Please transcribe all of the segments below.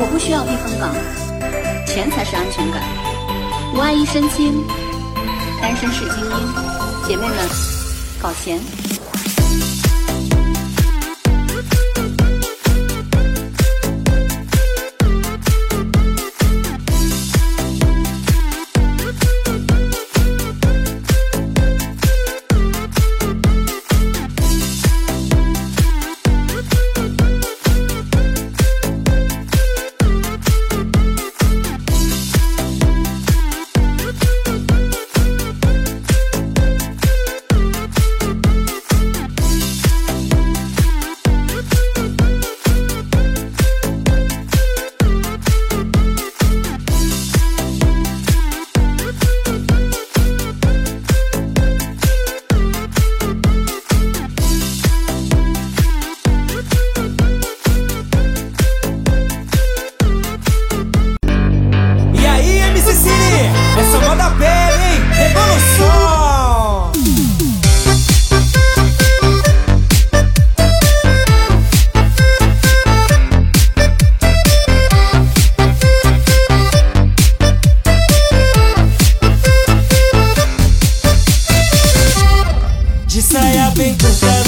我不需要避风港，钱才是安全感。我爱一身轻，单身是精英。姐妹们，搞钱 just as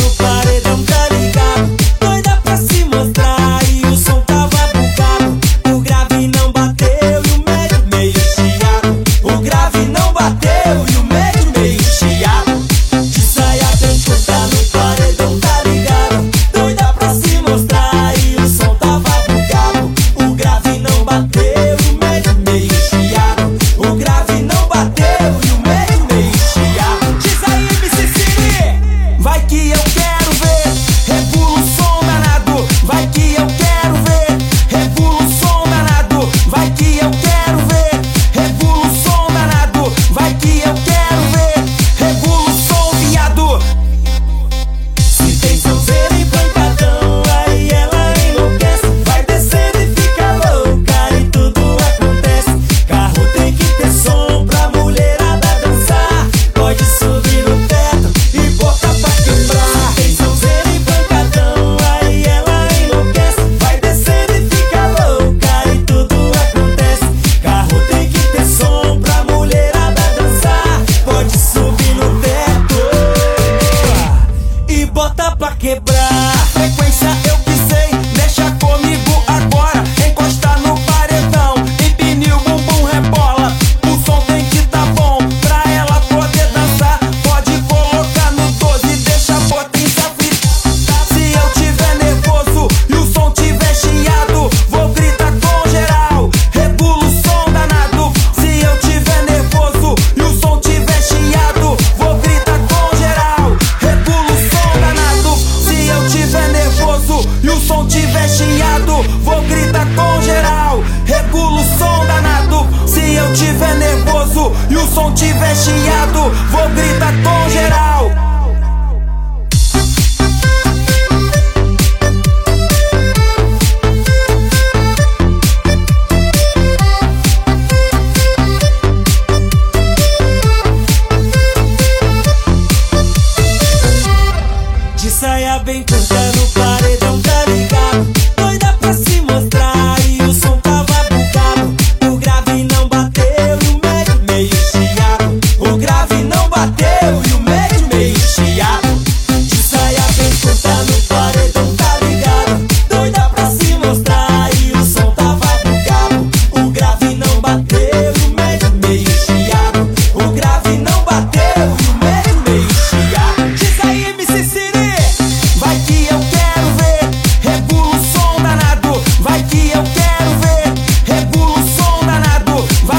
bem cantar.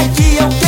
que eu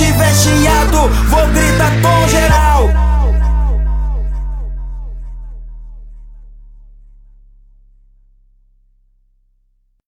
tiver chiado, vou gritar com geral.